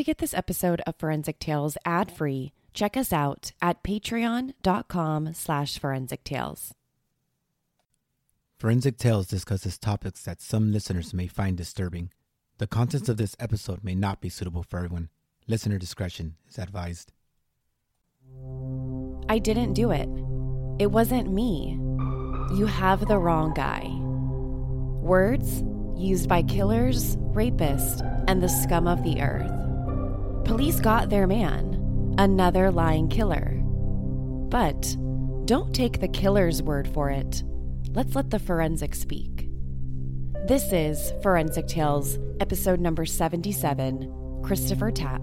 to get this episode of Forensic Tales ad-free, check us out at patreon.com slash forensic tales. Forensic Tales discusses topics that some listeners may find disturbing. The contents of this episode may not be suitable for everyone. Listener discretion is advised. I didn't do it. It wasn't me. You have the wrong guy. Words used by killers, rapists, and the scum of the earth. Police got their man, another lying killer. But don't take the killer's word for it. Let's let the forensic speak. This is Forensic Tales, episode number 77 Christopher Tapp.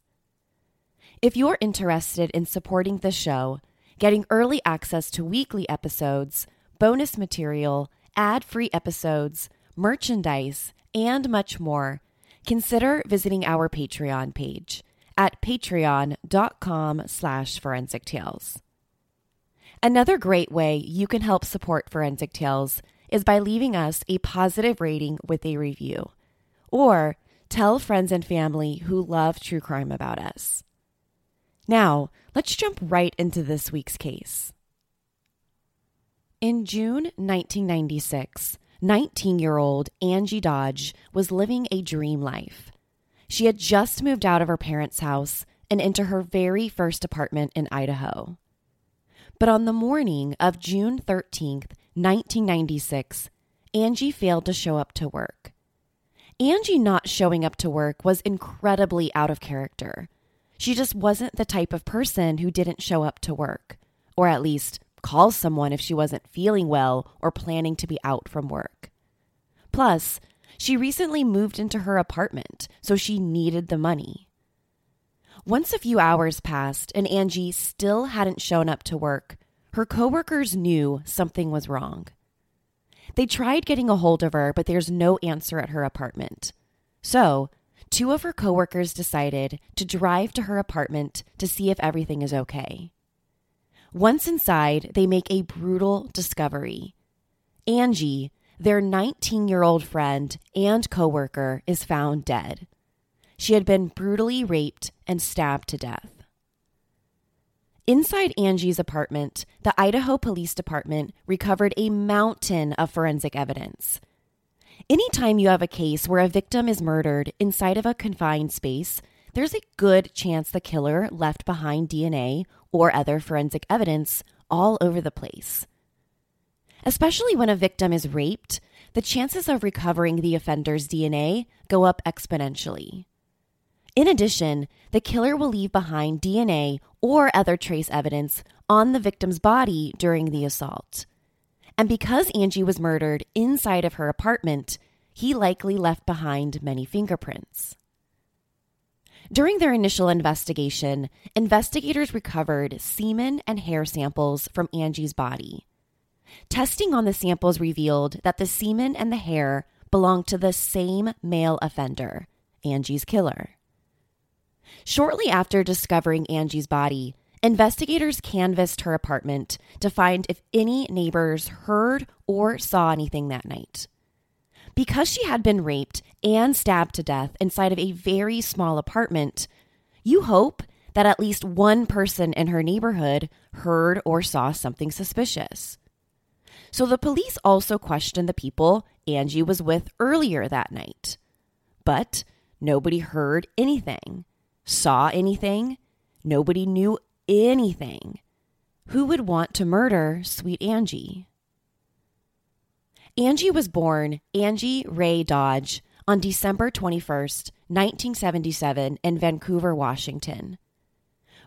If you're interested in supporting the show, getting early access to weekly episodes, bonus material, ad free episodes, merchandise, and much more, consider visiting our Patreon page at patreon.com slash forensic tales. Another great way you can help support Forensic Tales is by leaving us a positive rating with a review, or tell friends and family who love true crime about us. Now, let's jump right into this week's case. In June 1996, 19 year old Angie Dodge was living a dream life. She had just moved out of her parents' house and into her very first apartment in Idaho. But on the morning of June 13th, 1996, Angie failed to show up to work. Angie not showing up to work was incredibly out of character. She just wasn't the type of person who didn't show up to work, or at least call someone if she wasn't feeling well or planning to be out from work. Plus, she recently moved into her apartment, so she needed the money. Once a few hours passed and Angie still hadn't shown up to work, her coworkers knew something was wrong. They tried getting a hold of her, but there's no answer at her apartment. So, two of her coworkers decided to drive to her apartment to see if everything is okay. Once inside, they make a brutal discovery. Angie, their 19 year old friend and coworker, is found dead. She had been brutally raped and stabbed to death. Inside Angie's apartment, the Idaho Police Department recovered a mountain of forensic evidence. Anytime you have a case where a victim is murdered inside of a confined space, there's a good chance the killer left behind DNA or other forensic evidence all over the place. Especially when a victim is raped, the chances of recovering the offender's DNA go up exponentially. In addition, the killer will leave behind DNA or other trace evidence on the victim's body during the assault. And because Angie was murdered inside of her apartment, he likely left behind many fingerprints. During their initial investigation, investigators recovered semen and hair samples from Angie's body. Testing on the samples revealed that the semen and the hair belonged to the same male offender, Angie's killer. Shortly after discovering Angie's body, investigators canvassed her apartment to find if any neighbors heard or saw anything that night. Because she had been raped and stabbed to death inside of a very small apartment, you hope that at least one person in her neighborhood heard or saw something suspicious. So the police also questioned the people Angie was with earlier that night. But nobody heard anything, saw anything, nobody knew anything. who would want to murder sweet Angie? Angie was born Angie Ray Dodge on December 21st, 1977, in Vancouver, Washington.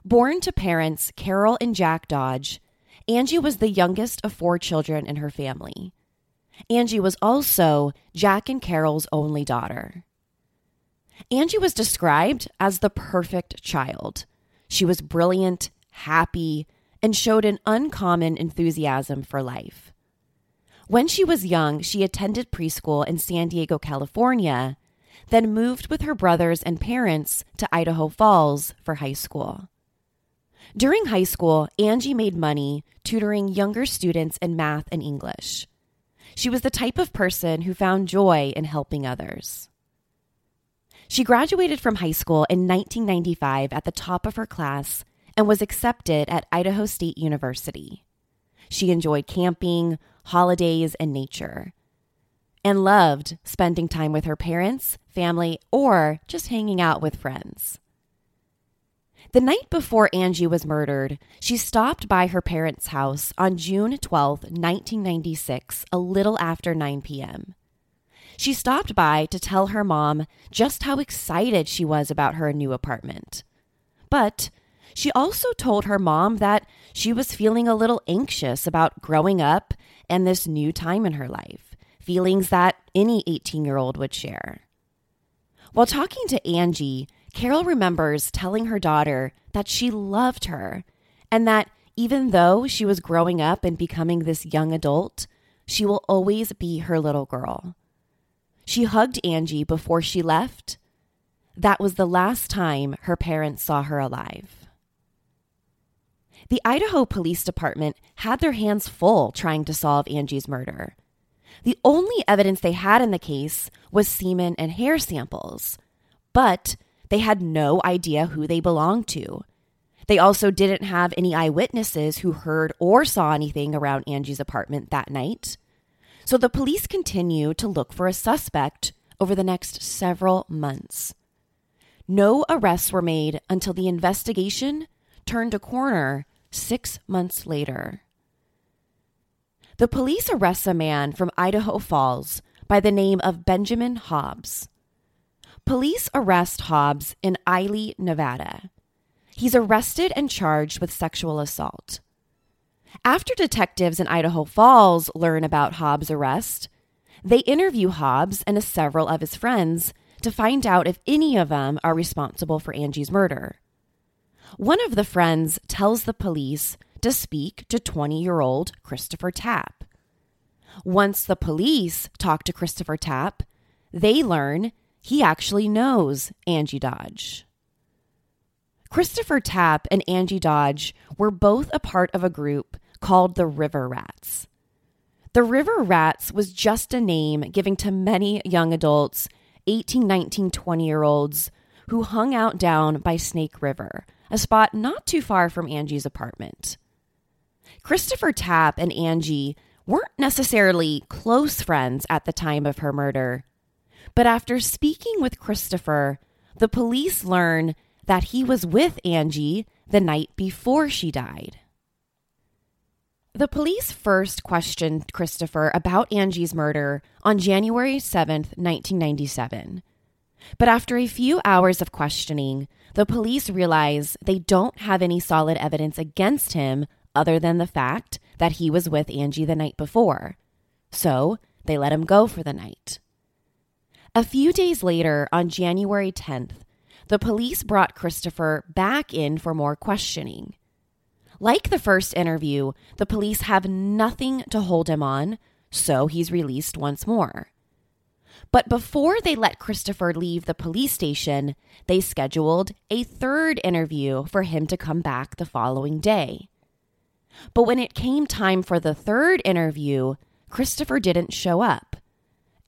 Born to parents Carol and Jack Dodge, Angie was the youngest of four children in her family. Angie was also Jack and Carol's only daughter. Angie was described as the perfect child. She was brilliant, happy, and showed an uncommon enthusiasm for life. When she was young, she attended preschool in San Diego, California, then moved with her brothers and parents to Idaho Falls for high school. During high school, Angie made money tutoring younger students in math and English. She was the type of person who found joy in helping others. She graduated from high school in 1995 at the top of her class and was accepted at Idaho State University. She enjoyed camping, holidays, and nature, and loved spending time with her parents, family, or just hanging out with friends. The night before Angie was murdered, she stopped by her parents' house on June 12, 1996, a little after 9 p.m. She stopped by to tell her mom just how excited she was about her new apartment. But she also told her mom that she was feeling a little anxious about growing up and this new time in her life, feelings that any 18 year old would share. While talking to Angie, Carol remembers telling her daughter that she loved her and that even though she was growing up and becoming this young adult, she will always be her little girl. She hugged Angie before she left. That was the last time her parents saw her alive. The Idaho Police Department had their hands full trying to solve Angie's murder. The only evidence they had in the case was semen and hair samples, but they had no idea who they belonged to. They also didn't have any eyewitnesses who heard or saw anything around Angie's apartment that night. So the police continue to look for a suspect over the next several months. No arrests were made until the investigation turned a corner six months later. The police arrest a man from Idaho Falls by the name of Benjamin Hobbs. Police arrest Hobbs in Ely, Nevada. He's arrested and charged with sexual assault. After detectives in Idaho Falls learn about Hobbs' arrest, they interview Hobbs and several of his friends to find out if any of them are responsible for Angie's murder. One of the friends tells the police to speak to 20 year old Christopher Tapp. Once the police talk to Christopher Tapp, they learn he actually knows Angie Dodge. Christopher Tapp and Angie Dodge were both a part of a group called the River Rats. The River Rats was just a name given to many young adults, 18, 19, 20 year olds, who hung out down by Snake River, a spot not too far from Angie's apartment. Christopher Tapp and Angie weren't necessarily close friends at the time of her murder, but after speaking with Christopher, the police learn that he was with Angie the night before she died. The police first questioned Christopher about Angie's murder on January 7th, 1997. But after a few hours of questioning, the police realize they don't have any solid evidence against him other than the fact that he was with Angie the night before. So they let him go for the night. A few days later, on January 10th, the police brought Christopher back in for more questioning. Like the first interview, the police have nothing to hold him on, so he's released once more. But before they let Christopher leave the police station, they scheduled a third interview for him to come back the following day. But when it came time for the third interview, Christopher didn't show up,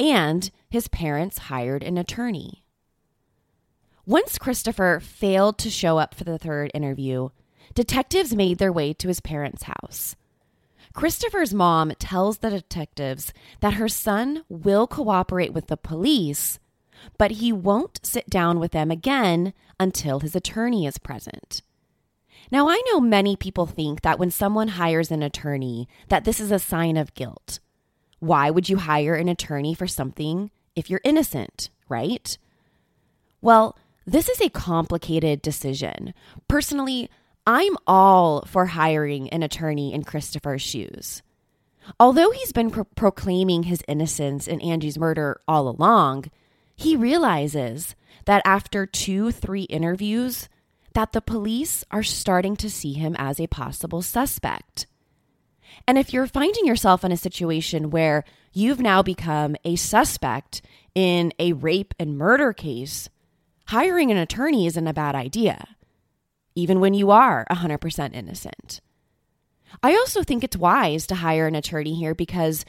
and his parents hired an attorney. Once Christopher failed to show up for the third interview, detectives made their way to his parents' house. Christopher's mom tells the detectives that her son will cooperate with the police, but he won't sit down with them again until his attorney is present. Now, I know many people think that when someone hires an attorney that this is a sign of guilt. Why would you hire an attorney for something if you're innocent, right? Well, this is a complicated decision. Personally, I'm all for hiring an attorney in Christopher's shoes. Although he's been pro- proclaiming his innocence in Angie's murder all along, he realizes that after 2-3 interviews that the police are starting to see him as a possible suspect. And if you're finding yourself in a situation where you've now become a suspect in a rape and murder case, hiring an attorney isn't a bad idea even when you are 100% innocent. I also think it's wise to hire an attorney here because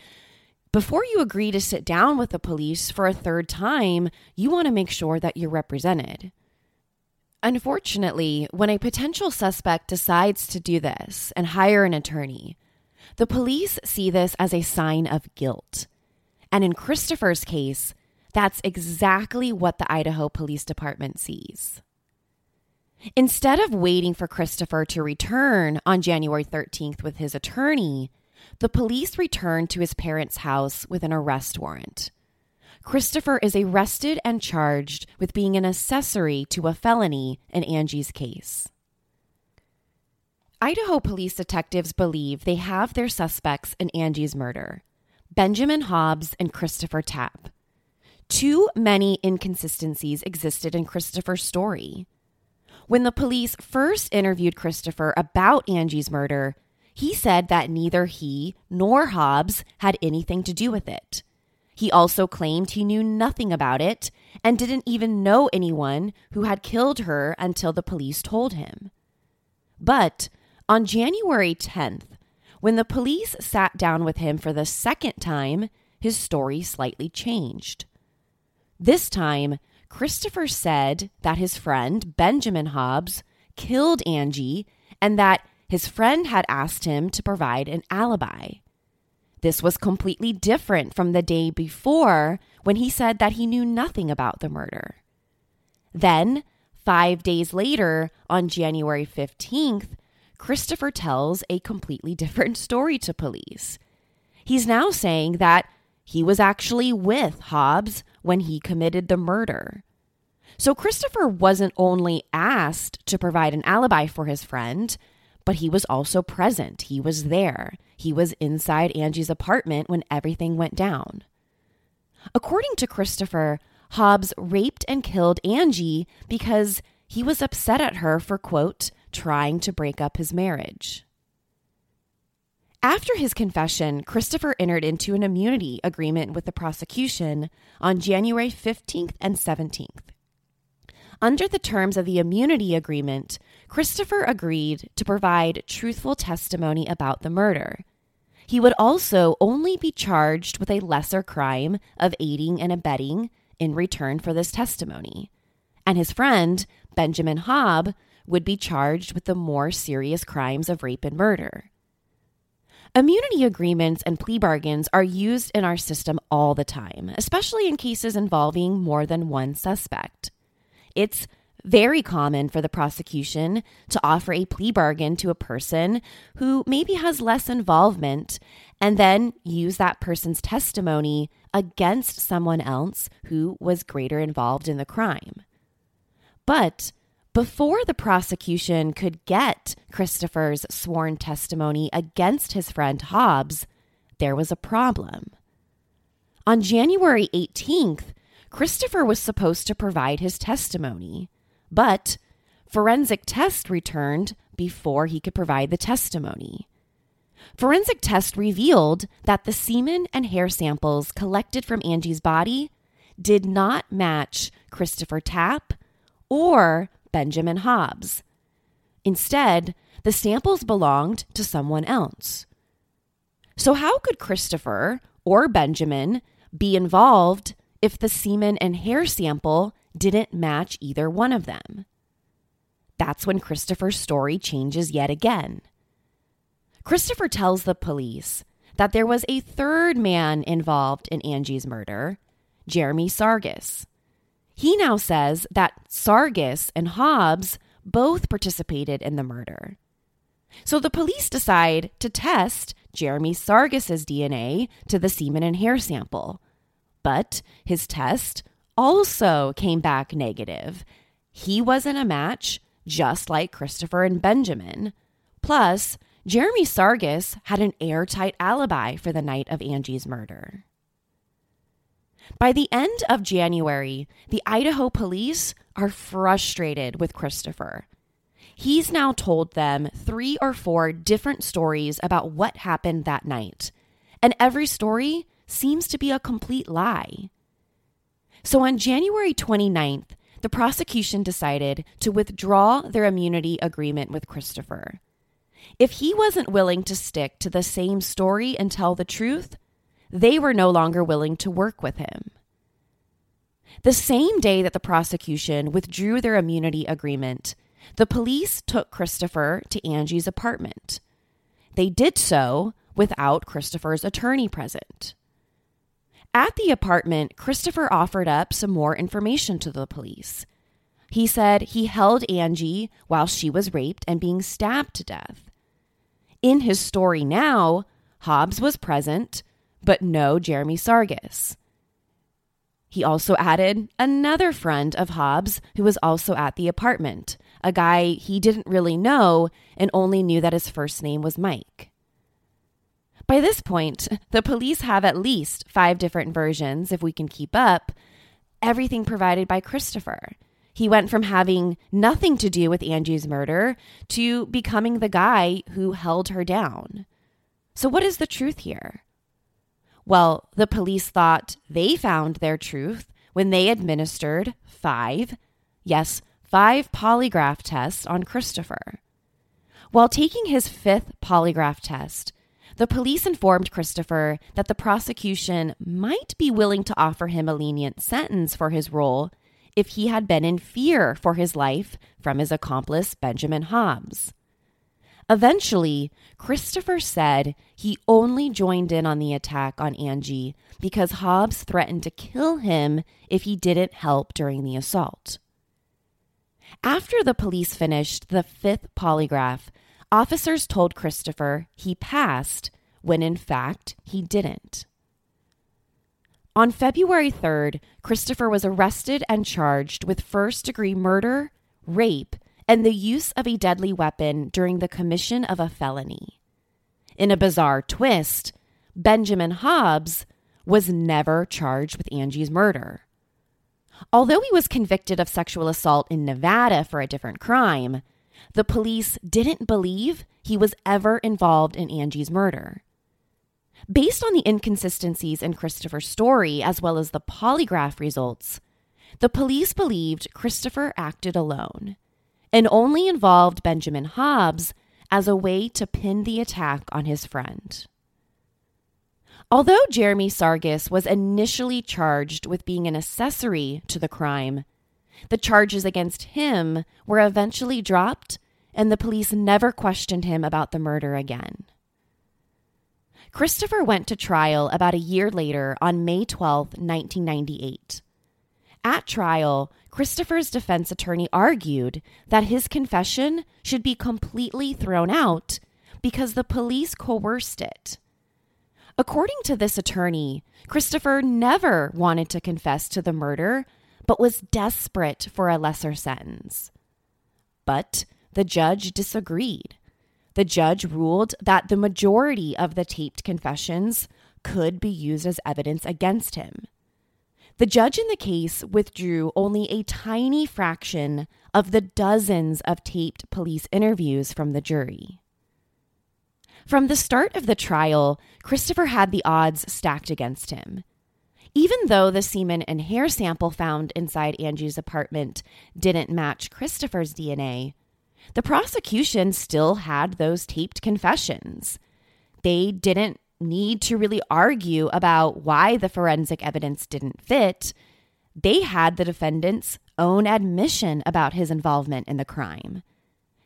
before you agree to sit down with the police for a third time, you want to make sure that you're represented. Unfortunately, when a potential suspect decides to do this and hire an attorney, the police see this as a sign of guilt. And in Christopher's case, that's exactly what the Idaho Police Department sees. Instead of waiting for Christopher to return on January 13th with his attorney, the police returned to his parents' house with an arrest warrant. Christopher is arrested and charged with being an accessory to a felony in Angie's case. Idaho police detectives believe they have their suspects in Angie's murder Benjamin Hobbs and Christopher Tapp. Too many inconsistencies existed in Christopher's story. When the police first interviewed Christopher about Angie's murder, he said that neither he nor Hobbs had anything to do with it. He also claimed he knew nothing about it and didn't even know anyone who had killed her until the police told him. But on January 10th, when the police sat down with him for the second time, his story slightly changed. This time, Christopher said that his friend, Benjamin Hobbs, killed Angie and that his friend had asked him to provide an alibi. This was completely different from the day before when he said that he knew nothing about the murder. Then, five days later, on January 15th, Christopher tells a completely different story to police. He's now saying that he was actually with Hobbs when he committed the murder. So Christopher wasn't only asked to provide an alibi for his friend, but he was also present. He was there. He was inside Angie's apartment when everything went down. According to Christopher, Hobbs raped and killed Angie because he was upset at her for, quote, trying to break up his marriage. After his confession, Christopher entered into an immunity agreement with the prosecution on January 15th and 17th. Under the terms of the immunity agreement, Christopher agreed to provide truthful testimony about the murder. He would also only be charged with a lesser crime of aiding and abetting in return for this testimony. And his friend, Benjamin Hobb, would be charged with the more serious crimes of rape and murder. Immunity agreements and plea bargains are used in our system all the time, especially in cases involving more than one suspect. It's very common for the prosecution to offer a plea bargain to a person who maybe has less involvement and then use that person's testimony against someone else who was greater involved in the crime. But before the prosecution could get Christopher's sworn testimony against his friend Hobbs, there was a problem. On January 18th, Christopher was supposed to provide his testimony, but forensic test returned before he could provide the testimony. Forensic test revealed that the semen and hair samples collected from Angie's body did not match Christopher Tapp or Benjamin Hobbs. Instead, the samples belonged to someone else. So, how could Christopher or Benjamin be involved if the semen and hair sample didn't match either one of them? That's when Christopher's story changes yet again. Christopher tells the police that there was a third man involved in Angie's murder, Jeremy Sargis. He now says that Sargis and Hobbs both participated in the murder. So the police decide to test Jeremy Sargis's DNA to the semen and hair sample. But his test also came back negative. He wasn't a match, just like Christopher and Benjamin. Plus, Jeremy Sargis had an airtight alibi for the night of Angie's murder. By the end of January, the Idaho police are frustrated with Christopher. He's now told them three or four different stories about what happened that night, and every story seems to be a complete lie. So on January 29th, the prosecution decided to withdraw their immunity agreement with Christopher. If he wasn't willing to stick to the same story and tell the truth, they were no longer willing to work with him. The same day that the prosecution withdrew their immunity agreement, the police took Christopher to Angie's apartment. They did so without Christopher's attorney present. At the apartment, Christopher offered up some more information to the police. He said he held Angie while she was raped and being stabbed to death. In his story now, Hobbs was present, but no Jeremy Sargis. He also added another friend of Hobbs who was also at the apartment, a guy he didn't really know and only knew that his first name was Mike. By this point, the police have at least five different versions, if we can keep up, everything provided by Christopher. He went from having nothing to do with Angie's murder to becoming the guy who held her down. So, what is the truth here? Well, the police thought they found their truth when they administered five, yes, five polygraph tests on Christopher. While taking his fifth polygraph test, the police informed Christopher that the prosecution might be willing to offer him a lenient sentence for his role if he had been in fear for his life from his accomplice, Benjamin Hobbs. Eventually, Christopher said he only joined in on the attack on Angie because Hobbs threatened to kill him if he didn't help during the assault. After the police finished the fifth polygraph, officers told Christopher he passed when in fact he didn't. On February 3rd, Christopher was arrested and charged with first degree murder, rape, and the use of a deadly weapon during the commission of a felony. In a bizarre twist, Benjamin Hobbs was never charged with Angie's murder. Although he was convicted of sexual assault in Nevada for a different crime, the police didn't believe he was ever involved in Angie's murder. Based on the inconsistencies in Christopher's story as well as the polygraph results, the police believed Christopher acted alone and only involved Benjamin Hobbs as a way to pin the attack on his friend. Although Jeremy Sargis was initially charged with being an accessory to the crime, the charges against him were eventually dropped and the police never questioned him about the murder again. Christopher went to trial about a year later on May 12, 1998. At trial, Christopher's defense attorney argued that his confession should be completely thrown out because the police coerced it. According to this attorney, Christopher never wanted to confess to the murder, but was desperate for a lesser sentence. But the judge disagreed. The judge ruled that the majority of the taped confessions could be used as evidence against him. The judge in the case withdrew only a tiny fraction of the dozens of taped police interviews from the jury. From the start of the trial, Christopher had the odds stacked against him. Even though the semen and hair sample found inside Angie's apartment didn't match Christopher's DNA, the prosecution still had those taped confessions. They didn't need to really argue about why the forensic evidence didn't fit. They had the defendant's own admission about his involvement in the crime.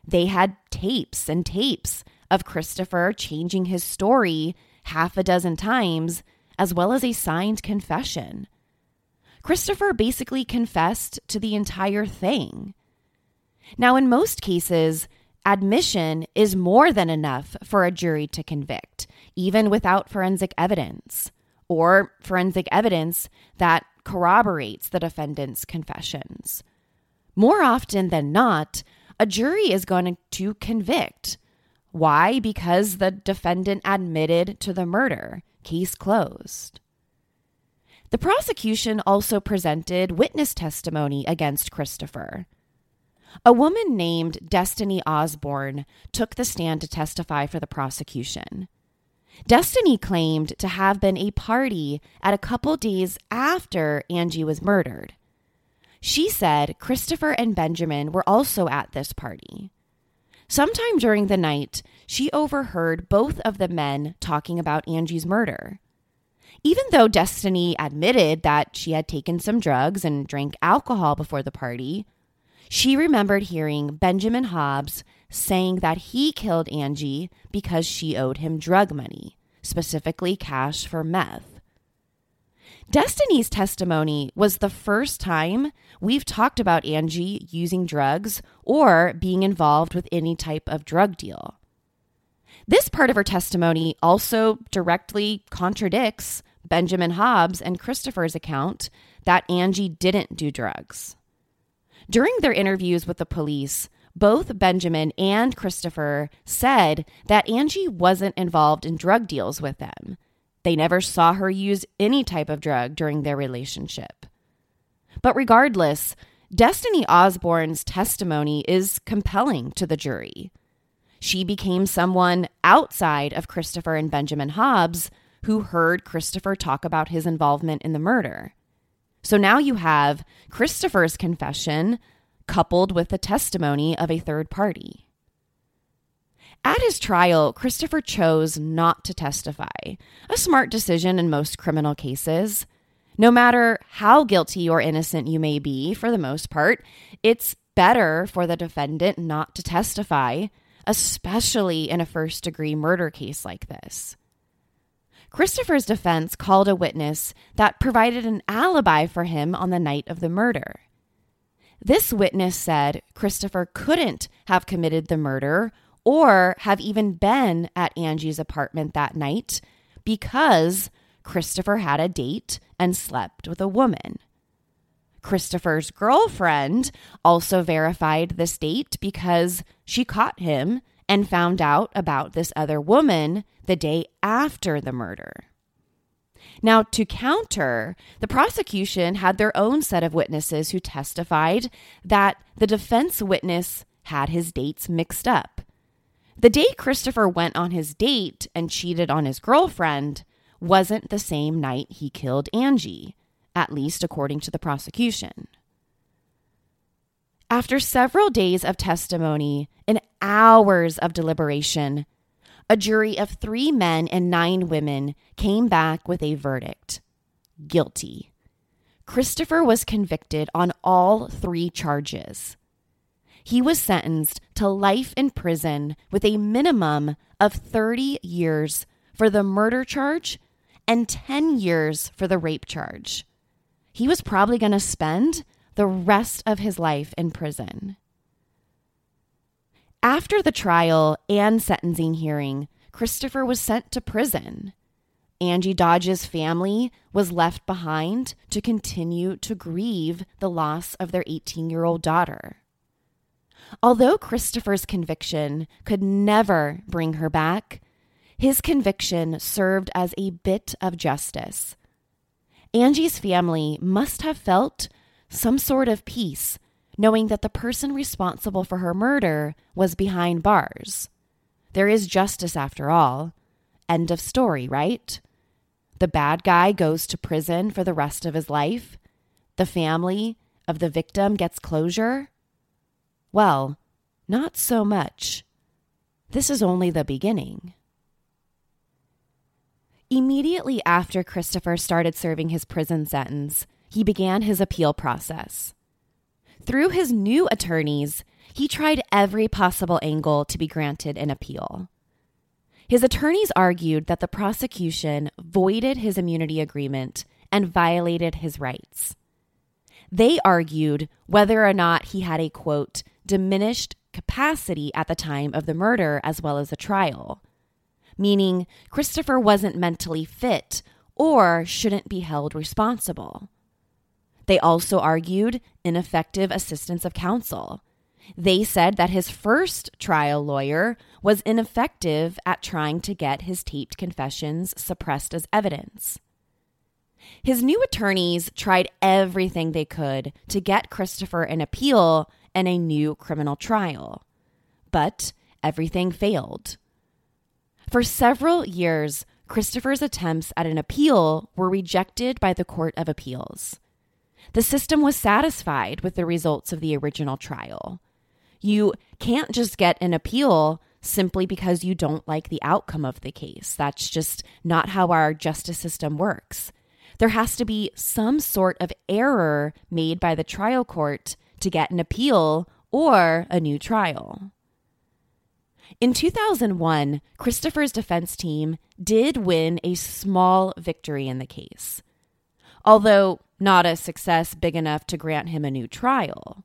They had tapes and tapes of Christopher changing his story half a dozen times, as well as a signed confession. Christopher basically confessed to the entire thing. Now, in most cases, admission is more than enough for a jury to convict, even without forensic evidence, or forensic evidence that corroborates the defendant's confessions. More often than not, a jury is going to convict. Why? Because the defendant admitted to the murder. Case closed. The prosecution also presented witness testimony against Christopher. A woman named Destiny Osborne took the stand to testify for the prosecution. Destiny claimed to have been a party at a couple days after Angie was murdered. She said Christopher and Benjamin were also at this party. Sometime during the night, she overheard both of the men talking about Angie's murder. Even though Destiny admitted that she had taken some drugs and drank alcohol before the party, she remembered hearing Benjamin Hobbs saying that he killed Angie because she owed him drug money, specifically cash for meth. Destiny's testimony was the first time we've talked about Angie using drugs or being involved with any type of drug deal. This part of her testimony also directly contradicts Benjamin Hobbs and Christopher's account that Angie didn't do drugs. During their interviews with the police, both Benjamin and Christopher said that Angie wasn't involved in drug deals with them. They never saw her use any type of drug during their relationship. But regardless, Destiny Osborne's testimony is compelling to the jury. She became someone outside of Christopher and Benjamin Hobbs who heard Christopher talk about his involvement in the murder. So now you have Christopher's confession coupled with the testimony of a third party. At his trial, Christopher chose not to testify, a smart decision in most criminal cases. No matter how guilty or innocent you may be, for the most part, it's better for the defendant not to testify, especially in a first degree murder case like this. Christopher's defense called a witness that provided an alibi for him on the night of the murder. This witness said Christopher couldn't have committed the murder or have even been at Angie's apartment that night because Christopher had a date and slept with a woman. Christopher's girlfriend also verified this date because she caught him and found out about this other woman the day after the murder. Now, to counter, the prosecution had their own set of witnesses who testified that the defense witness had his dates mixed up. The day Christopher went on his date and cheated on his girlfriend wasn't the same night he killed Angie, at least according to the prosecution. After several days of testimony and hours of deliberation, a jury of three men and nine women came back with a verdict guilty. Christopher was convicted on all three charges. He was sentenced to life in prison with a minimum of 30 years for the murder charge and 10 years for the rape charge. He was probably going to spend the rest of his life in prison. After the trial and sentencing hearing, Christopher was sent to prison. Angie Dodge's family was left behind to continue to grieve the loss of their 18 year old daughter. Although Christopher's conviction could never bring her back, his conviction served as a bit of justice. Angie's family must have felt some sort of peace, knowing that the person responsible for her murder was behind bars. There is justice after all. End of story, right? The bad guy goes to prison for the rest of his life. The family of the victim gets closure. Well, not so much. This is only the beginning. Immediately after Christopher started serving his prison sentence, he began his appeal process. Through his new attorneys, he tried every possible angle to be granted an appeal. His attorneys argued that the prosecution voided his immunity agreement and violated his rights. They argued whether or not he had a quote, diminished capacity at the time of the murder as well as the trial, meaning Christopher wasn't mentally fit or shouldn't be held responsible. They also argued ineffective assistance of counsel. They said that his first trial lawyer was ineffective at trying to get his taped confessions suppressed as evidence. His new attorneys tried everything they could to get Christopher an appeal and a new criminal trial, but everything failed. For several years, Christopher's attempts at an appeal were rejected by the Court of Appeals. The system was satisfied with the results of the original trial. You can't just get an appeal simply because you don't like the outcome of the case. That's just not how our justice system works. There has to be some sort of error made by the trial court to get an appeal or a new trial. In 2001, Christopher's defense team did win a small victory in the case, although not a success big enough to grant him a new trial.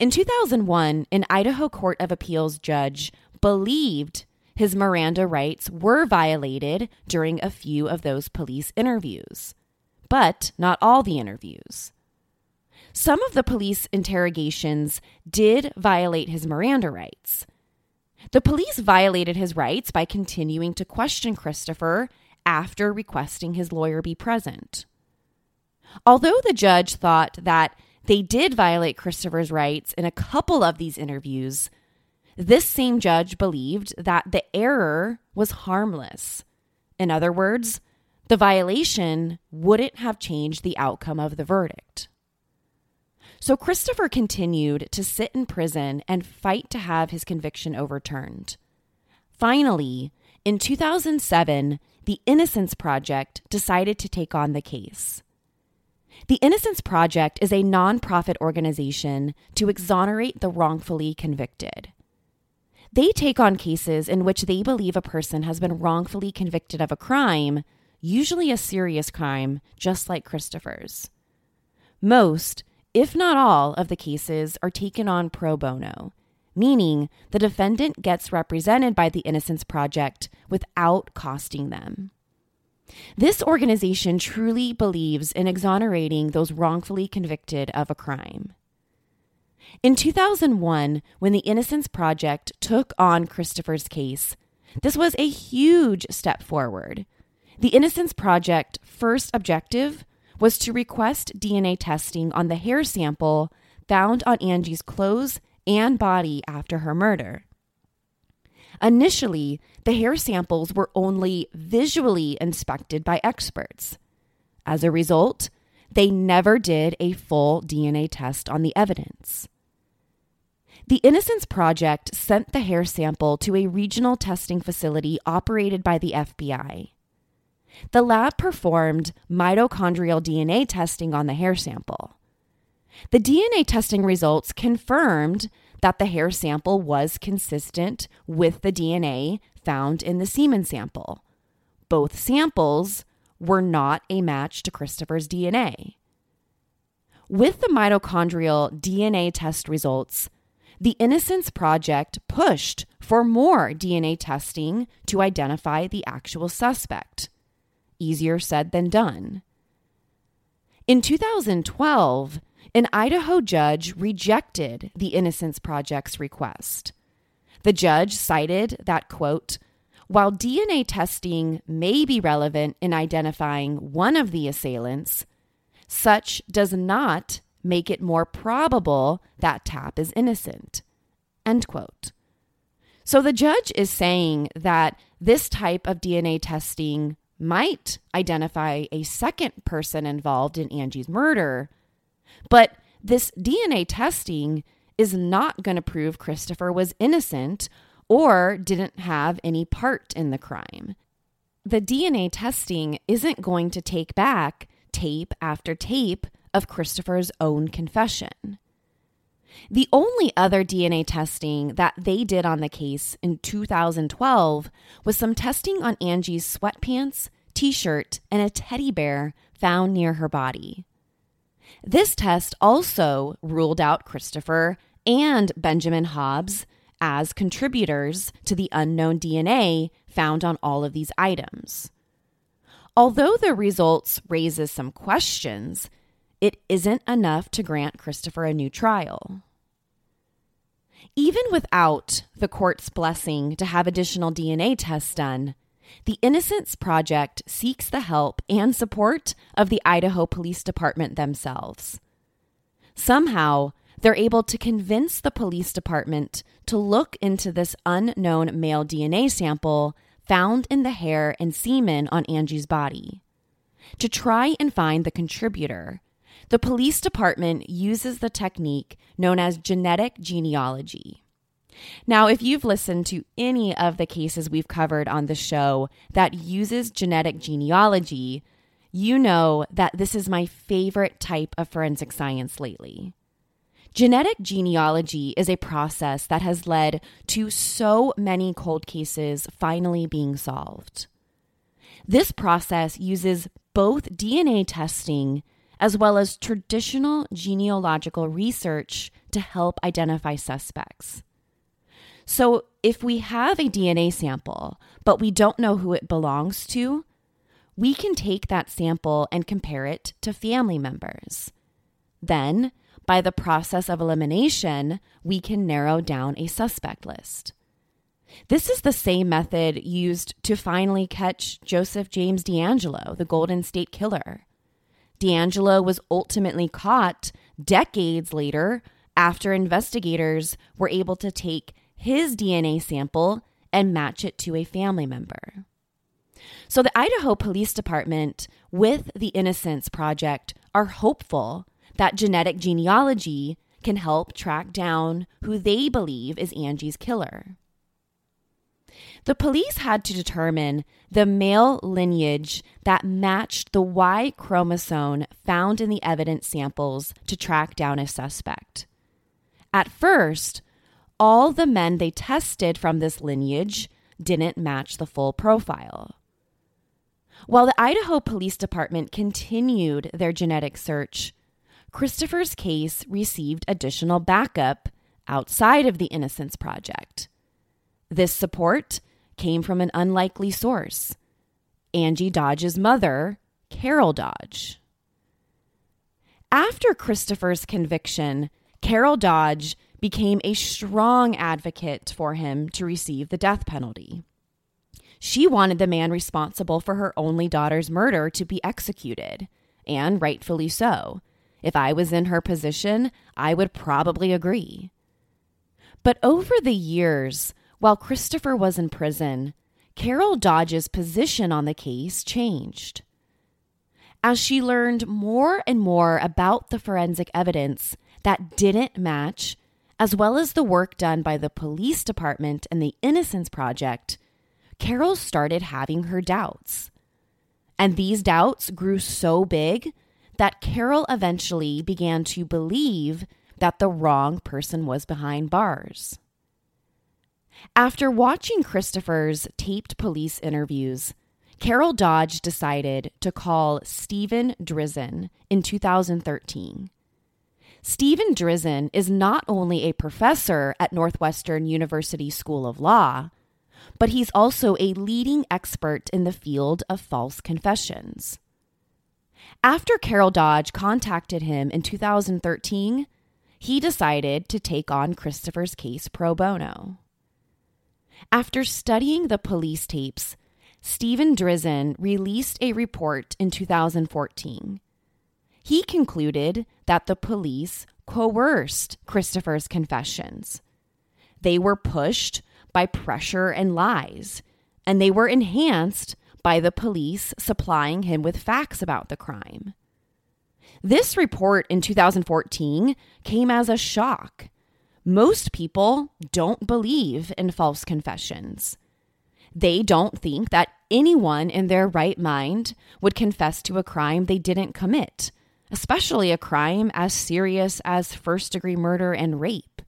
In 2001, an Idaho Court of Appeals judge believed his Miranda rights were violated during a few of those police interviews, but not all the interviews. Some of the police interrogations did violate his Miranda rights. The police violated his rights by continuing to question Christopher after requesting his lawyer be present. Although the judge thought that they did violate Christopher's rights in a couple of these interviews, this same judge believed that the error was harmless. In other words, the violation wouldn't have changed the outcome of the verdict. So Christopher continued to sit in prison and fight to have his conviction overturned. Finally, in 2007, the Innocence Project decided to take on the case. The Innocence Project is a nonprofit organization to exonerate the wrongfully convicted. They take on cases in which they believe a person has been wrongfully convicted of a crime, usually a serious crime, just like Christopher's. Most, if not all, of the cases are taken on pro bono, meaning the defendant gets represented by the Innocence Project without costing them. This organization truly believes in exonerating those wrongfully convicted of a crime. In 2001, when the Innocence Project took on Christopher's case, this was a huge step forward. The Innocence Project's first objective was to request DNA testing on the hair sample found on Angie's clothes and body after her murder. Initially, the hair samples were only visually inspected by experts. As a result, they never did a full DNA test on the evidence. The Innocence Project sent the hair sample to a regional testing facility operated by the FBI. The lab performed mitochondrial DNA testing on the hair sample. The DNA testing results confirmed that the hair sample was consistent with the DNA found in the semen sample. Both samples were not a match to Christopher's DNA. With the mitochondrial DNA test results, the Innocence Project pushed for more DNA testing to identify the actual suspect. Easier said than done. In 2012, an Idaho judge rejected the Innocence Project's request. The judge cited that, quote, while DNA testing may be relevant in identifying one of the assailants, such does not make it more probable that Tapp is innocent. End quote. So the judge is saying that this type of DNA testing might identify a second person involved in Angie's murder, but this DNA testing is not going to prove Christopher was innocent or didn't have any part in the crime. The DNA testing isn't going to take back tape after tape of Christopher's own confession. The only other DNA testing that they did on the case in 2012 was some testing on Angie's sweatpants, t shirt, and a teddy bear found near her body. This test also ruled out Christopher and Benjamin Hobbs as contributors to the unknown DNA found on all of these items. Although the results raises some questions, it isn't enough to grant Christopher a new trial. Even without the court's blessing to have additional DNA tests done, the Innocence Project seeks the help and support of the Idaho Police Department themselves. Somehow, they're able to convince the police department to look into this unknown male DNA sample found in the hair and semen on Angie's body. To try and find the contributor, the police department uses the technique known as genetic genealogy. Now, if you've listened to any of the cases we've covered on the show that uses genetic genealogy, you know that this is my favorite type of forensic science lately. Genetic genealogy is a process that has led to so many cold cases finally being solved. This process uses both DNA testing as well as traditional genealogical research to help identify suspects. So, if we have a DNA sample, but we don't know who it belongs to, we can take that sample and compare it to family members. Then, by the process of elimination, we can narrow down a suspect list. This is the same method used to finally catch Joseph James DeAngelo, the Golden State Killer. DeAngelo was ultimately caught decades later after investigators were able to take his DNA sample and match it to a family member. So, the Idaho Police Department, with the Innocence Project, are hopeful that genetic genealogy can help track down who they believe is Angie's killer. The police had to determine the male lineage that matched the Y chromosome found in the evidence samples to track down a suspect. At first, all the men they tested from this lineage didn't match the full profile. While the Idaho Police Department continued their genetic search, Christopher's case received additional backup outside of the Innocence Project. This support came from an unlikely source Angie Dodge's mother, Carol Dodge. After Christopher's conviction, Carol Dodge became a strong advocate for him to receive the death penalty. She wanted the man responsible for her only daughter's murder to be executed, and rightfully so. If I was in her position, I would probably agree. But over the years, while Christopher was in prison, Carol Dodge's position on the case changed. As she learned more and more about the forensic evidence that didn't match as well as the work done by the police department and the Innocence Project, Carol started having her doubts. And these doubts grew so big that Carol eventually began to believe that the wrong person was behind bars. After watching Christopher's taped police interviews, Carol Dodge decided to call Steven Drizin in 2013 Steven Drizin is not only a professor at Northwestern University School of Law, but he's also a leading expert in the field of false confessions. After Carol Dodge contacted him in 2013, he decided to take on Christopher's case pro bono. After studying the police tapes, Steven Drizin released a report in 2014 he concluded that the police coerced Christopher's confessions. They were pushed by pressure and lies, and they were enhanced by the police supplying him with facts about the crime. This report in 2014 came as a shock. Most people don't believe in false confessions. They don't think that anyone in their right mind would confess to a crime they didn't commit especially a crime as serious as first degree murder and rape.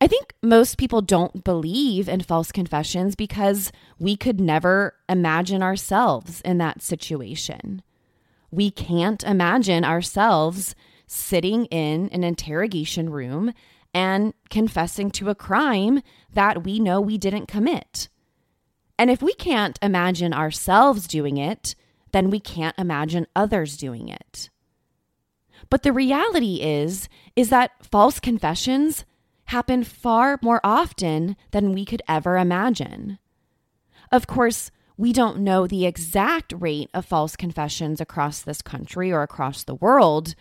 I think most people don't believe in false confessions because we could never imagine ourselves in that situation. We can't imagine ourselves sitting in an interrogation room and confessing to a crime that we know we didn't commit. And if we can't imagine ourselves doing it, then we can't imagine others doing it. But the reality is is that false confessions happen far more often than we could ever imagine. Of course, we don't know the exact rate of false confessions across this country or across the world,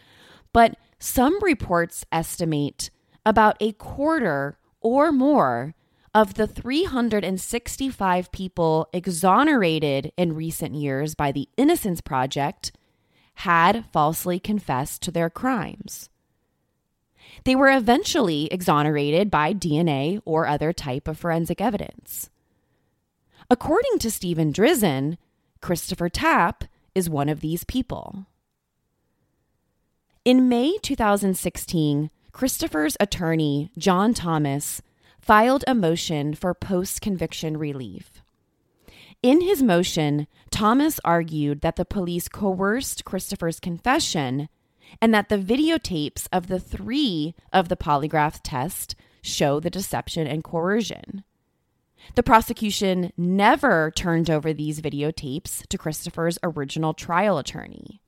but some reports estimate about a quarter or more of the 365 people exonerated in recent years by the Innocence Project had falsely confessed to their crimes. They were eventually exonerated by DNA or other type of forensic evidence. According to Steven Drizin, Christopher Tapp is one of these people. In May 2016, Christopher's attorney, John Thomas, filed a motion for post conviction relief. In his motion, Thomas argued that the police coerced Christopher's confession and that the videotapes of the three of the polygraph test show the deception and coercion. The prosecution never turned over these videotapes to Christopher's original trial attorney.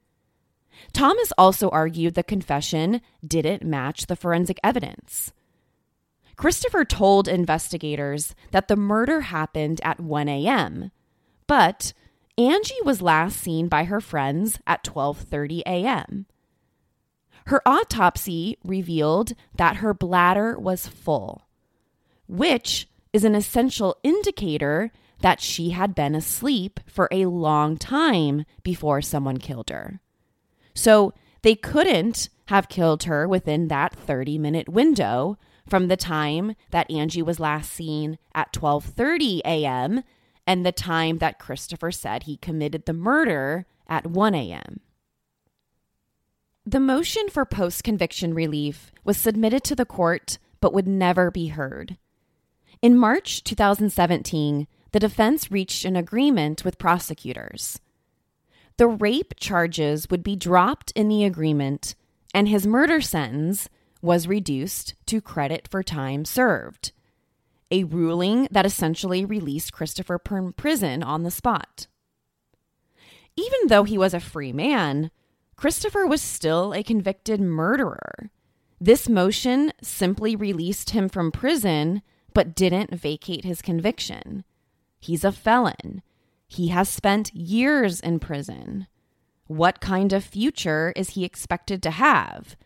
Thomas also argued the confession didn't match the forensic evidence. Christopher told investigators that the murder happened at 1 a.m., but Angie was last seen by her friends at 12:30 a.m. Her autopsy revealed that her bladder was full, which is an essential indicator that she had been asleep for a long time before someone killed her. So they couldn't have killed her within that 30 minute window from the time that Angie was last seen at 12:30 a.m. and the time that Christopher said he committed the murder at 1 a.m. The motion for post-conviction relief was submitted to the court but would never be heard. In March 2017, the defense reached an agreement with prosecutors. The rape charges would be dropped in the agreement, and his murder sentence was reduced to credit for time served, a ruling that essentially released Christopher from prison on the spot. Even though he was a free man, Christopher was still a convicted murderer. This motion simply released him from prison but didn't vacate his conviction. He's a felon. He has spent years in prison. What kind of future is he expected to have?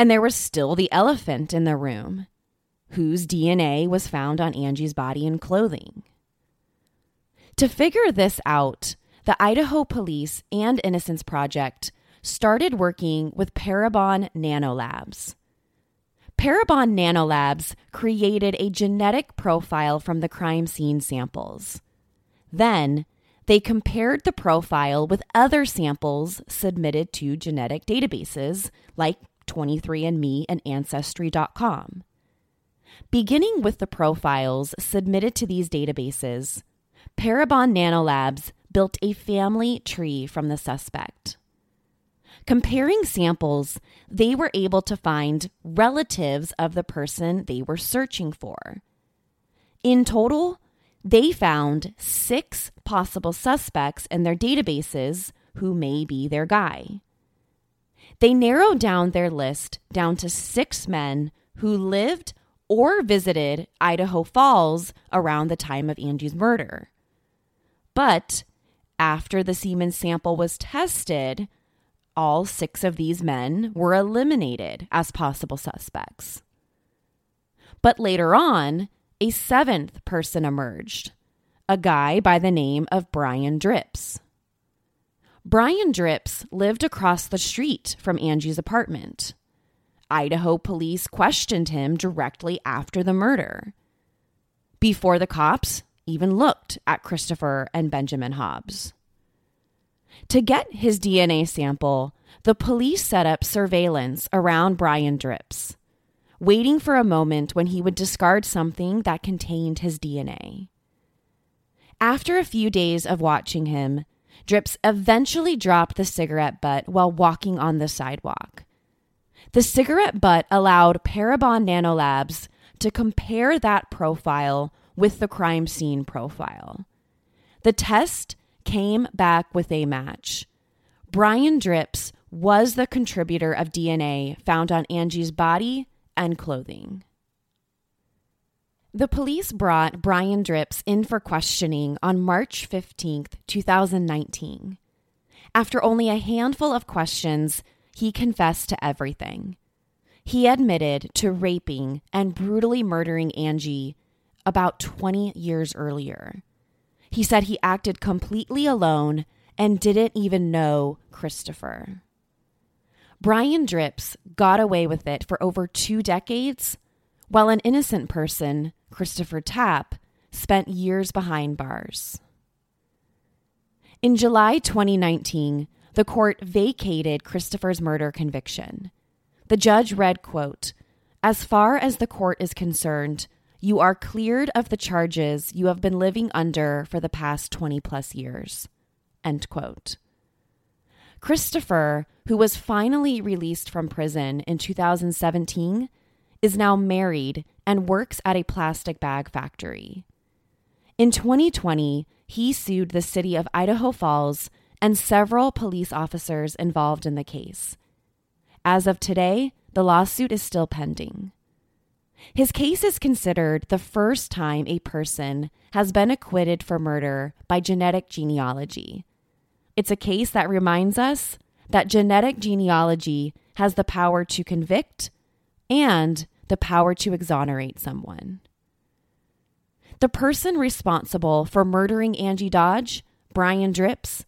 And there was still the elephant in the room, whose DNA was found on Angie's body and clothing. To figure this out, the Idaho Police and Innocence Project started working with Parabon Nanolabs. Parabon Nanolabs created a genetic profile from the crime scene samples. Then, they compared the profile with other samples submitted to genetic databases like 23andMe, and Ancestry.com. Beginning with the profiles submitted to these databases, Parabon Nanolabs built a family tree from the suspect. Comparing samples, they were able to find relatives of the person they were searching for. In total, they found six possible suspects in their databases who may be their guy. They narrowed down their list down to six men who lived or visited Idaho Falls around the time of Angie's murder. But after the semen sample was tested, all six of these men were eliminated as possible suspects. But later on, a seventh person emerged a guy by the name of Brian Dripps. Brian Dripps lived across the street from Angie's apartment. Idaho police questioned him directly after the murder. Before the cops even looked at Christopher and Benjamin Hobbs. To get his DNA sample, the police set up surveillance around Brian Dripps, waiting for a moment when he would discard something that contained his DNA. After a few days of watching him, Dripps eventually dropped the cigarette butt while walking on the sidewalk. The cigarette butt allowed Parabon Nanolabs to compare that profile with the crime scene profile. The test came back with a match. Brian Dripps was the contributor of DNA found on Angie's body and clothing. The police brought Brian Dripps in for questioning on March 15th, 2019. After only a handful of questions, he confessed to everything. He admitted to raping and brutally murdering Angie about 20 years earlier. He said he acted completely alone and didn't even know Christopher. Brian Dripps got away with it for over two decades, while an innocent person, Christopher Tapp, spent years behind bars. In July 2019, the court vacated Christopher's murder conviction. The judge read, quote, As far as the court is concerned, you are cleared of the charges you have been living under for the past 20 plus years. End quote. Christopher, who was finally released from prison in 2017, is now married and works at a plastic bag factory. In 2020, he sued the city of Idaho Falls and several police officers involved in the case. As of today, the lawsuit is still pending. His case is considered the first time a person has been acquitted for murder by genetic genealogy. It's a case that reminds us that genetic genealogy has the power to convict and the power to exonerate someone. The person responsible for murdering Angie Dodge, Brian Dripps,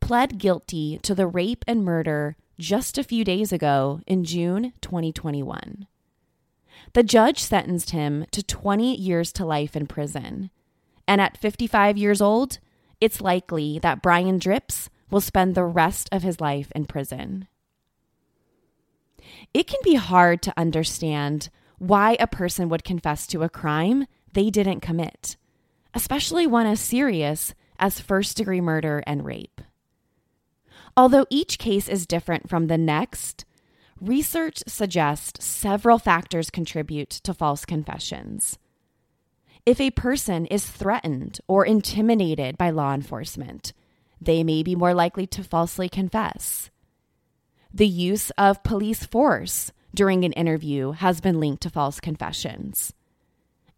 pled guilty to the rape and murder just a few days ago in June 2021. The judge sentenced him to 20 years to life in prison. And at 55 years old, it's likely that Brian Dripps will spend the rest of his life in prison. It can be hard to understand why a person would confess to a crime they didn't commit, especially one as serious as first degree murder and rape. Although each case is different from the next, research suggests several factors contribute to false confessions. If a person is threatened or intimidated by law enforcement, they may be more likely to falsely confess. The use of police force during an interview has been linked to false confessions.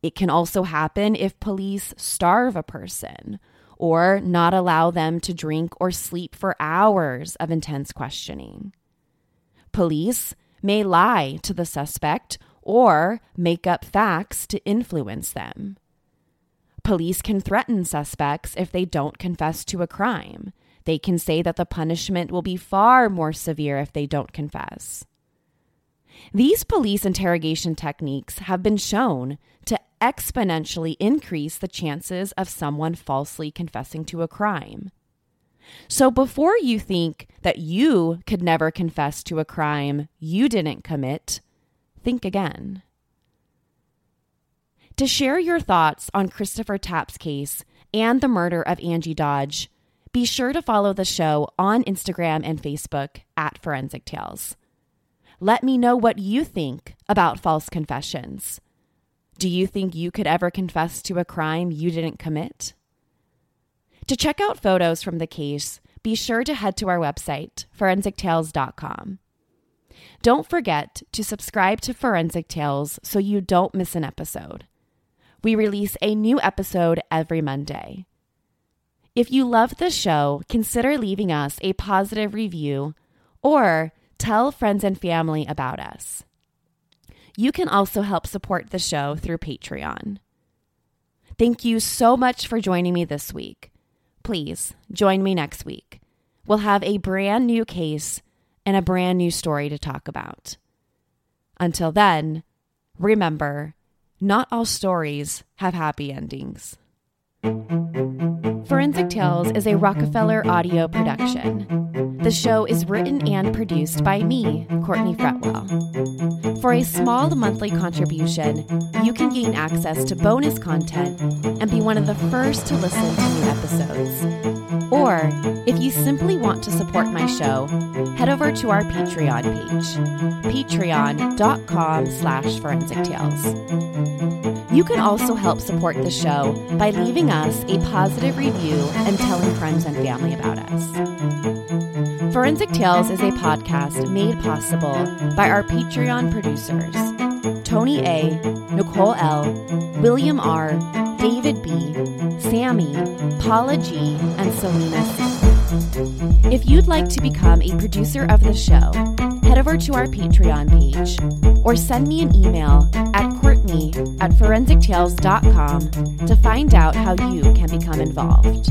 It can also happen if police starve a person or not allow them to drink or sleep for hours of intense questioning. Police may lie to the suspect or make up facts to influence them. Police can threaten suspects if they don't confess to a crime. They can say that the punishment will be far more severe if they don't confess. These police interrogation techniques have been shown to exponentially increase the chances of someone falsely confessing to a crime. So before you think that you could never confess to a crime you didn't commit, think again. To share your thoughts on Christopher Tapp's case and the murder of Angie Dodge, be sure to follow the show on Instagram and Facebook at Forensic Tales. Let me know what you think about false confessions. Do you think you could ever confess to a crime you didn't commit? To check out photos from the case, be sure to head to our website, forensictales.com. Don't forget to subscribe to Forensic Tales so you don't miss an episode. We release a new episode every Monday. If you love the show, consider leaving us a positive review or tell friends and family about us. You can also help support the show through Patreon. Thank you so much for joining me this week. Please join me next week. We'll have a brand new case and a brand new story to talk about. Until then, remember not all stories have happy endings. Forensic Tales is a Rockefeller audio production. The show is written and produced by me, Courtney Fretwell. For a small monthly contribution, you can gain access to bonus content and be one of the first to listen to new episodes. Or, if you simply want to support my show, head over to our Patreon page, patreon.com slash forensic tales. You can also help support the show by leaving us a positive review and telling friends and family about us. Forensic Tales is a podcast made possible by our Patreon producers Tony A., Nicole L., William R., David B., Sammy, Paula G., and Selena C. If you'd like to become a producer of the show, head over to our Patreon page or send me an email at courtney at forensictales.com to find out how you can become involved.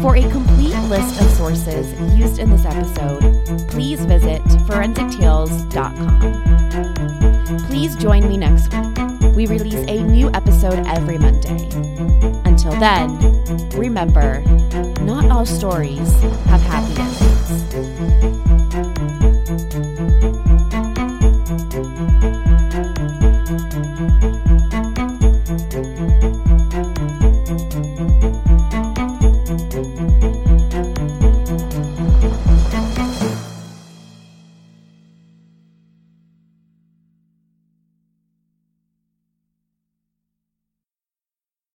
For a complete list of sources used in this episode, please visit forensictales.com. Please join me next week. We release a new episode every Monday. Until then, remember, not all stories have happy endings.